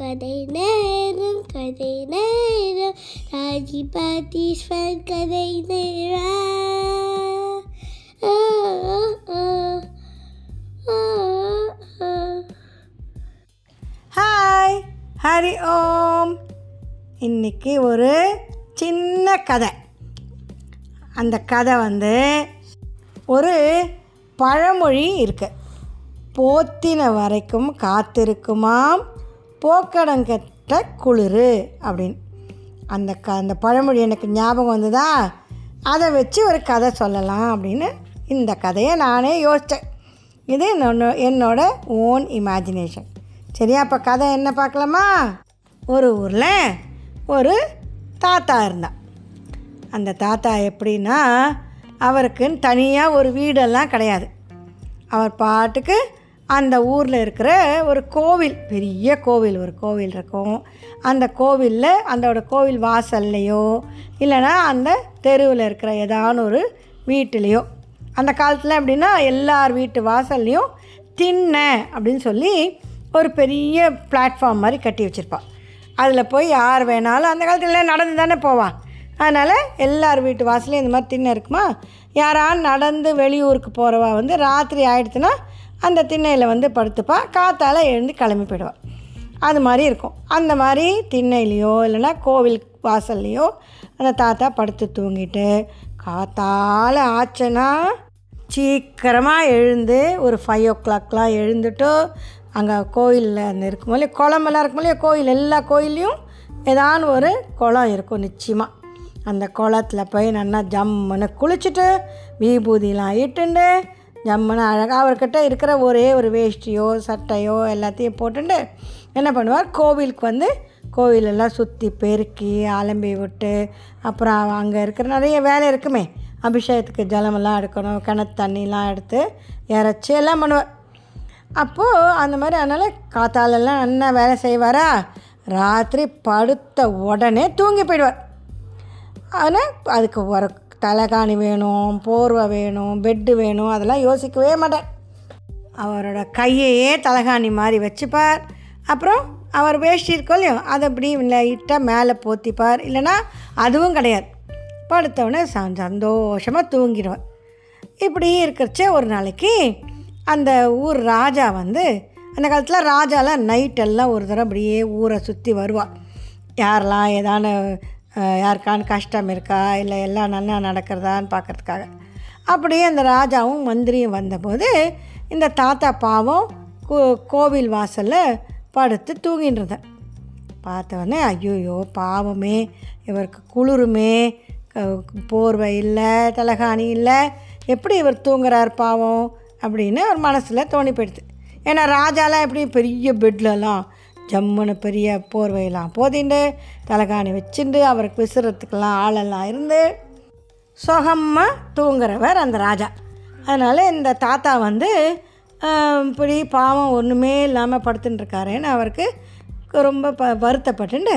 கதை நேரம் கதை நேரம். ராஜிபாத்தீஸ்வர் கதை நேரம். ஹாய் ஹரி ஓம் இன்னைக்கு ஒரு சின்ன கதை. அந்த கதை வந்து ஒரு பழமொழி இருக்குது போத்தின வரைக்கும் காத்திருக்குமாம். போக்கடங்கட்ட குளிரு அப்படின்னு. அந்த க அந்த பழமொழி எனக்கு ஞாபகம் வந்ததா? அதை வச்சு ஒரு கதை சொல்லலாம் அப்படின்னு இந்த கதையை நானே யோசித்தேன் இது என்னோட என்னோட ஓன் இமேஜினேஷன் சரியா அப்போ கதை என்ன பார்க்கலாமா? ஒரு ஊரில் ஒரு தாத்தா இருந்தான். அந்த தாத்தா எப்படின்னா அவருக்குன்னு தனியாக ஒரு வீடெல்லாம் கிடையாது. அவர் பாட்டுக்கு அந்த ஊரில் இருக்கிற ஒரு கோவில் பெரிய கோவில் ஒரு கோவில் இருக்கும். அந்த கோவிலில் அந்தோட கோவில் வாசல்லையோ இல்லைன்னா அந்த தெருவில் இருக்கிற ஏதான ஒரு வீட்டிலையோ. அந்த காலத்தில் எப்படின்னா எல்லார் வீட்டு வாசல்லையும் தின்ன அப்படின்னு சொல்லி ஒரு பெரிய பிளாட்ஃபார்ம் மாதிரி கட்டி வச்சுருப்பான் அதில் போய் யார் வேணாலும் அந்த காலத்தில் நடந்து தானே போவான் அதனால் எல்லார் வீட்டு வாசலையும் இந்த மாதிரி திண்ணை இருக்குமா? யாராவது நடந்து வெளியூருக்கு போகிறவா வந்து ராத்திரி ஆயிடுச்சுன்னா அந்த திண்ணையில் வந்து படுத்துப்பா காத்தால் எழுந்து கிளம்பி போயிடுவா. அது மாதிரி இருக்கும். அந்த மாதிரி திண்ணையிலையோ இல்லைன்னா கோவில் வாசல்லையோ அந்த தாத்தா படுத்து தூங்கிட்டு காத்தால் ஆச்சுன்னா சீக்கிரமாக எழுந்து ஒரு ஃபைவ் ஓ கிளாக்லாம் எழுந்துட்டு அங்கே கோயிலில் அந்த இருக்கும் இல்லையா குளமெல்லாம் இருக்கும் இல்லையா கோயில் எல்லா கோயில்லையும் ஏதான ஒரு குளம் இருக்கும் நிச்சயமாக அந்த குளத்தில் போய் நல்லா ஜம்முன்னு குளிச்சுட்டு விபூதிலாம் இட்டுண்டு ஜம்முன்னு அழகாக அவர்கிட்ட இருக்கிற ஒரே ஒரு வேஷ்டியோ சட்டையோ எல்லாத்தையும் போட்டுண்டு என்ன பண்ணுவார்? கோவிலுக்கு வந்து கோவிலெல்லாம் சுற்றி பெருக்கி அலம்பி விட்டு அப்புறம் அங்கே இருக்கிற நிறைய வேலை இருக்குமே. அபிஷேகத்துக்கு ஜலமெல்லாம் எடுக்கணும் கிணத்து தண்ணிலாம் எடுத்து இறச்சி எல்லாம் பண்ணுவார். அப்போது அந்த மாதிரி அதனால் காத்தாலெல்லாம் என்ன வேலை செய்வாரா? ராத்திரி படுத்த உடனே தூங்கி போயிடுவார். ஆனால் அதுக்கு ஒரு தலைகாணி வேணும் போர்வை வேணும் பெட்டு வேணும் அதெல்லாம் யோசிக்கவே மாட்டார் அவரோட கையையே தலைகாணி மாதிரி வச்சுப்பார். அப்புறம் அவர் வேஷ்டி இருக்கோ இல்லையோ அதை அப்படி லைட்டாக மேலே போத்திப்பார். இல்லைன்னா அதுவும் கிடையாது. படுத்தவுடனே ச- சந்தோஷமாக தூங்கிடுவார். இப்படி இருக்கிறச்சே ஒரு நாளைக்கு அந்த ஊர் ராஜா வந்து அந்த காலத்தில் ராஜாலாம் நைட்டெல்லாம் ஒரு தடவை அப்படியே ஊரை சுற்றி வருவாள் யாரெல்லாம் ஏதான யாருக்கான கஷ்டம் இருக்கா? இல்லை எல்லாம் நல்லா நடக்கிறதான்னு பார்க்கறதுக்காக. அப்படியே அந்த ராஜாவும் மந்திரியும் வந்தபோது இந்த தாத்தா பாவம் கோ கோவில் வாசலில் படுத்து தூங்கின்றது. இருந்தார் பார்த்தவொடனே ஐயோயோ பாவமே இவருக்கு குளிருமே போர்வை இல்லை தலகாணி இல்லை எப்படி இவர் தூங்குறார் பாவம் அப்படின்னு ஒரு மனசில் தோணி போயிடுது ஏன்னா ராஜாலாம் எப்படி பெரிய பெட்லலாம் ஜம்முன்னு பெரிய போர்வையெல்லாம் போதிண்டு தலைகாணி வச்சுண்டு அவருக்கு விசிறத்துக்கெல்லாம் ஆளெல்லாம் இருந்து சுகமாக தூங்குறவர் அந்த ராஜா. அதனால் இந்த தாத்தா வந்து இப்படி பாவம் ஒன்றுமே இல்லாமல் படுத்துட்டுருக்காருன்னு அவருக்கு ரொம்ப ப வருத்தப்பட்டுண்டு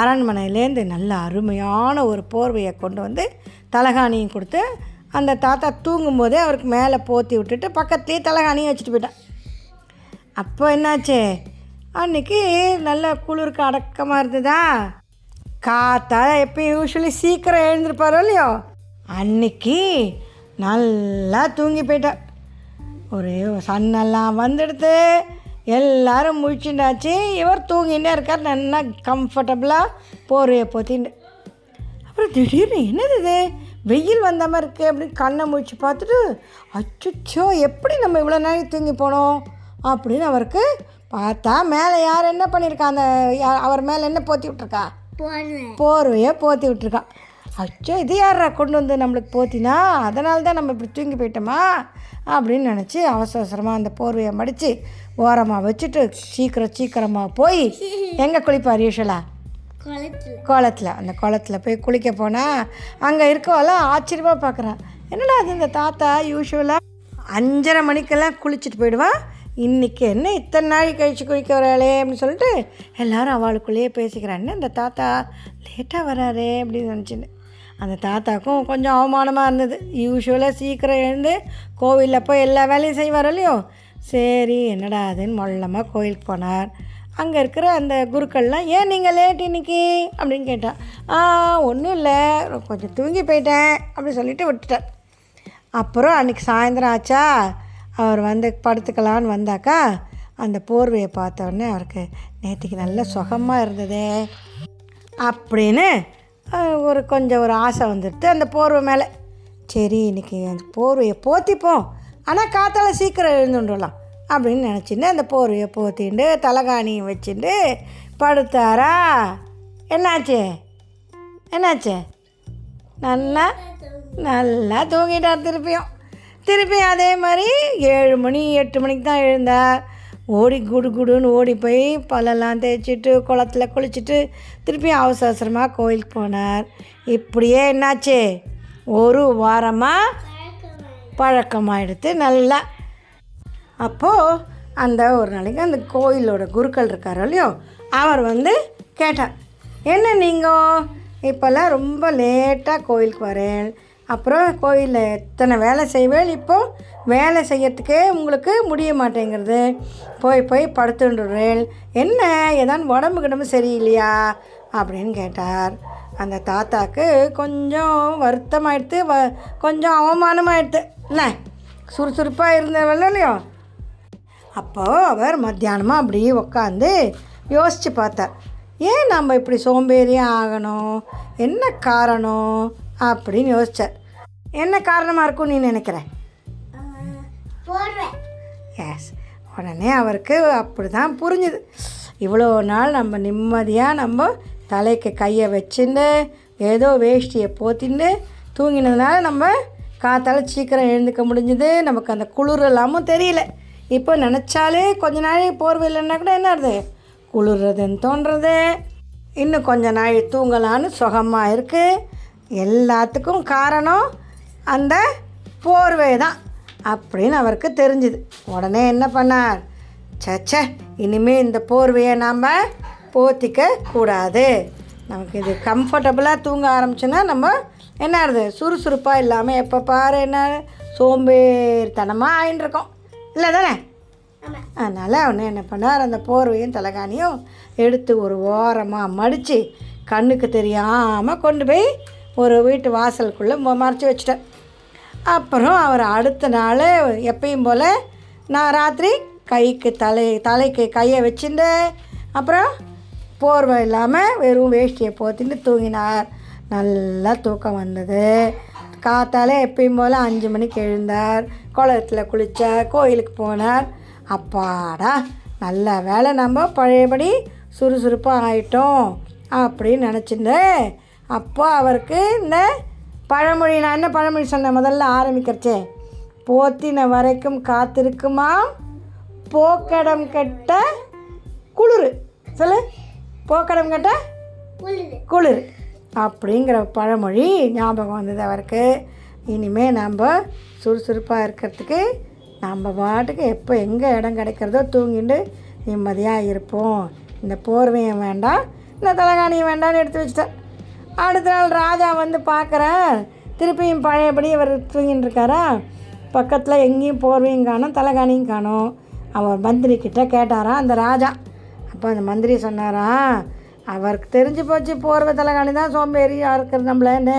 அரண்மனையிலேருந்து நல்ல அருமையான ஒரு போர்வையை கொண்டு வந்து தலகாணியும் கொடுத்து அந்த தாத்தா தூங்கும்போதே அவருக்கு மேலே போத்தி விட்டுட்டு பக்கத்துலேயே தலகாணியும் வச்சுட்டு போயிட்டான். அப்போ என்னாச்சு? அன்னைக்கு நல்ல குளிருக்கு அடக்கமாக இருந்ததா? காத்தா எப்பயும் யூஸ்வலி சீக்கிரம் எழுந்திருப்பாரோ இல்லையோ? அன்னைக்கு நல்லா தூங்கி போயிட்டா. ஒரே சன்னெல்லாம் வந்துடுது எல்லாரும் முழிச்சுட்டாச்சு இவர் தூங்கிட்டே இருக்கார். நல்லா கம்ஃபர்டபுளாக போர்வையை போத்திண்டு. அப்புறம் திடீர்னு என்னது இது? வெயில் வந்த மாதிரி இருக்குது அப்படின்னு கண்ணை முழிச்சு பார்த்துட்டு அச்சோ எப்படி நம்ம இவ்வளோ நேரம் தூங்கி போனோம்? அப்படின்னு அவருக்கு பார்த்தா மேலே யார் என்ன பண்ணியிருக்கா அந்த அவர் மேலே என்ன போத்தி விட்ருக்கா போர்வையை போத்தி விட்ருக்கா அச்சோ இது யாரா கொண்டு வந்து நம்மளுக்கு போத்தினா? அதனால தான் நம்ம இப்படி தூங்கி போயிட்டோமா? அப்படின்னு நினச்சி அவசர அவசரமாக அந்த போர்வையை மடித்து ஓரமாக வச்சுட்டு சீக்கிரம் சீக்கிரமாக போய் எங்கே குளிப்பார் குளத்துல. குளத்தில். அந்த குளத்தில் போய் குளிக்க போனால் அங்கே இருக்கவெல்லாம் ஆச்சரியமாக பார்க்குறான் என்னடா அது இந்த தாத்தா யூஸ்வலாக அஞ்சரை மணிக்கெல்லாம் குளிச்சுட்டு போயிடுவான் இன்றைக்கி என்ன இத்தனை நாள் கழிச்சு குளிக்க வராளே அப்படின்னு சொல்லிட்டு எல்லாரும் அவளுக்குள்ளேயே பேசிக்கிறான்னு அந்த இந்த தாத்தா லேட்டாக வராரே அப்படின்னு நினச்சின்னு. அந்த தாத்தாக்கும் கொஞ்சம் அவமானமாக இருந்தது. யூஸ்வலாக சீக்கிரம் எழுந்து கோவிலில் போய் எல்லா வேலையும் செய்வார் இல்லையோ? சரி என்னடா அதுன்னு மொல்லமாக கோயிலுக்கு போனார். அங்கே இருக்கிற அந்த குருக்கள்லாம் ஏன் நீங்கள் லேட் இன்னைக்கு? அப்படின்னு கேட்டான் ஆ ஒன்றும் இல்லை. கொஞ்சம் தூங்கி போயிட்டேன். அப்படி சொல்லிட்டு விட்டுட்டார். அப்புறம் அன்றைக்கி சாயந்தரம் ஆச்சா? அவர் வந்து படுத்துக்கலான்னு வந்தாக்கா அந்த போர்வையை பார்த்தோடனே அவருக்கு நேற்றுக்கு நல்ல சுகமாக இருந்ததே அப்படின்னு ஒரு கொஞ்சம் ஒரு ஆசை வந்துடுது அந்த போர்வை மேலே. சரி இன்னைக்கு அந்த போர்வையை போத்திப்போம். ஆனால் காற்றால் சீக்கிரம் எழுந்துடலாம் அப்படின்னு நினச்சிட்டு அந்த போர்வையை போத்திண்டு தலைகாணியும் வச்சுட்டு படுத்தாரா? என்னாச்சு? என்னாச்சு? நல்லா நல்லா தூங்கிட்டார் திருப்பியும். திருப்பியும் அதே மாதிரி ஏழு மணி எட்டு மணிக்கு தான் எழுந்தார் ஓடி குடு குடுன்னு ஓடி போய் பல்லெல்லாம் தேய்ச்சிட்டு குளத்துல குளிச்சுட்டு திருப்பியும் அவசர அவசரமாக கோயிலுக்கு போனார். இப்படியே என்னாச்சு? ஒரு வாரமாக பழக்கமாகிடுத்து நல்லா. அப்போது அந்த ஒரு நாளைக்கு அந்த கோயிலோட குருக்கள் இருக்கார் இல்லையோ அவர் வந்து கேட்டார் என்ன நீங்கள் இப்போல்லாம் ரொம்ப லேட்டாக கோயிலுக்கு வரேன். அப்புறம் கோயிலில் எத்தனை வேலை செய்வேன் இப்போது வேலை செய்யறதுக்கே உங்களுக்கு முடிய மாட்டேங்கிறது. போய் போய் படுத்துடுறேன் என்ன? ஏதான் உடம்பு கிடம்பு சரியில்லையா? அப்படின்னு கேட்டார். அந்த தாத்தாக்கு கொஞ்சம் வருத்தமாயிடுத்து வ கொஞ்சம் அவமானமாயிடுது என்ன? சுறுசுறுப்பாக இருந்தவள் இல்லையோ? அப்போது அவர் மத்தியானமாக அப்படியே உட்காந்து யோசித்து பார்த்தார். ஏன் நம்ம இப்படி சோம்பேறியாக ஆகணும்? என்ன காரணம்? அப்படின்னு யோசித்தார் என்ன காரணமாக இருக்கும் நீ நினைக்கிற? எஸ் உடனே அவருக்கு அப்படி தான் புரிஞ்சுது. இவ்வளோ நாள் நம்ம நிம்மதியாக நம்ம தலைக்கு கையை வச்சுட்டு ஏதோ வேஷ்டியை போத்தின்னு தூங்கினதுனால நம்ம காத்தால சீக்கிரம் எழுந்துக்க முடிஞ்சுது. நமக்கு அந்த குளிர் எல்லாமும் தெரியல. இப்போ நினச்சாலே கொஞ்ச நாள் போர்வை இல்லைன்னா கூட என்ன ஆகுது? குளிர்றதுன்னு தோன்றது இன்னும் கொஞ்ச நாள் தூங்கலான்னு சுகமாக இருக்குது எல்லாத்துக்கும் காரணம் அந்த போர்வை தான் அப்படின்னு அவருக்கு தெரிஞ்சுது. உடனே என்ன பண்ணார்? சச்சே இனிமேல் இந்த போர்வையை நாம் போத்திக்க கூடாது. நமக்கு இது கம்ஃபர்டபுளாக தூங்க ஆரம்பிச்சோன்னா நம்ம என்ன ஆகுது? சுறுசுறுப்பாக இல்லாமல் எப்போ பாரு என்ன சோம்பேறித்தனமாக ஆயின்னு இருக்கோம் இல்லை தானே? அதனால் அவனு என்ன பண்ணார்? அந்த போர்வையும் தலைகாணியும் எடுத்து ஒரு ஓரமாக மடித்து கண்ணுக்கு தெரியாமல் கொண்டு போய் ஒரு வீட்டு வாசலுக்குள்ளே மறைச்சி வச்சிட்டேன். அப்புறம் அவர் அடுத்த நாள் எப்பயும் போல் நான் ராத்திரி கைக்கு தலை தலைக்கு கையை வச்சுட்டு அப்புறம் போர்வை இல்லாமல் வெறும் வேஷ்டியை போத்தின்னு தூங்கினார். நல்லா தூக்கம் வந்தது. காத்தாலே எப்பயும் போல் அஞ்சு மணிக்கு எழுந்தார். குளத்துல குளித்தார் கோயிலுக்கு போனார். அப்பாடா நல்ல வேலை நம்ம பழையபடி சுறுசுறுப்பாக ஆயிட்டோம் அப்படின்னு நினச்சிட்டு அப்போ அவருக்கு இந்த பழமொழி நான் என்ன பழமொழி சொன்னேன்? முதல்ல ஆரம்பிக்கிறச்சே. போத்தின வரைக்கும் காத்திருக்குமா? போக்கடம் கெட்ட குளிர். சொல்லு. போக்கடம் கெட்ட குளிர். அப்படிங்கிற பழமொழி ஞாபகம் வந்தது அவருக்கு. இனிமேல் நம்ம சுறுசுறுப்பாக இருக்கிறதுக்கு நம்ம பாட்டுக்கு எப்போ எங்கே இடம் கிடைக்கிறதோ தூங்கிட்டு நிம்மதியாக இருப்போம். இந்த போர்வையும் வேண்டாம் இந்த தலைகாணியும் வேண்டாம்னு எடுத்து வச்சிட்டேன். அடுத்த நாள் ராஜா வந்து பார்க்குறேன் திருப்பியும் பழையபடி இவர் தூங்கின்னு இருக்காரா? பக்கத்தில் எங்கேயும் போர்வையும் காணும் தலைகாணியும் காணும். அவர் மந்திரி கிட்ட கேட்டாரா அந்த ராஜா? அப்போ அந்த மந்திரி சொன்னாரா அவருக்கு தெரிஞ்சு போச்சு போர்வை தலைகாணி தான் சோம்பேறியாக இருக்கிறது நம்மளன்னு.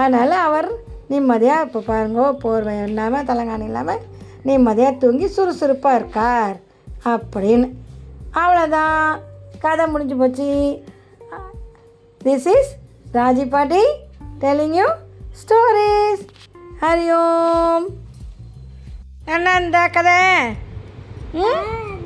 அதனால் அவர் நிம்மதியாக இப்போ பாருங்க போர்வை இல்லாமல் தலைகாணி இல்லாமல் நிம்மதியாக தூங்கி சுறுசுறுப்பாக இருக்கார் அப்படின்னு. அவ்வளோதான் கதை முடிஞ்சு போச்சு. This is Rajipati telling you stories. Hari Om. Ananda kada. Hmm?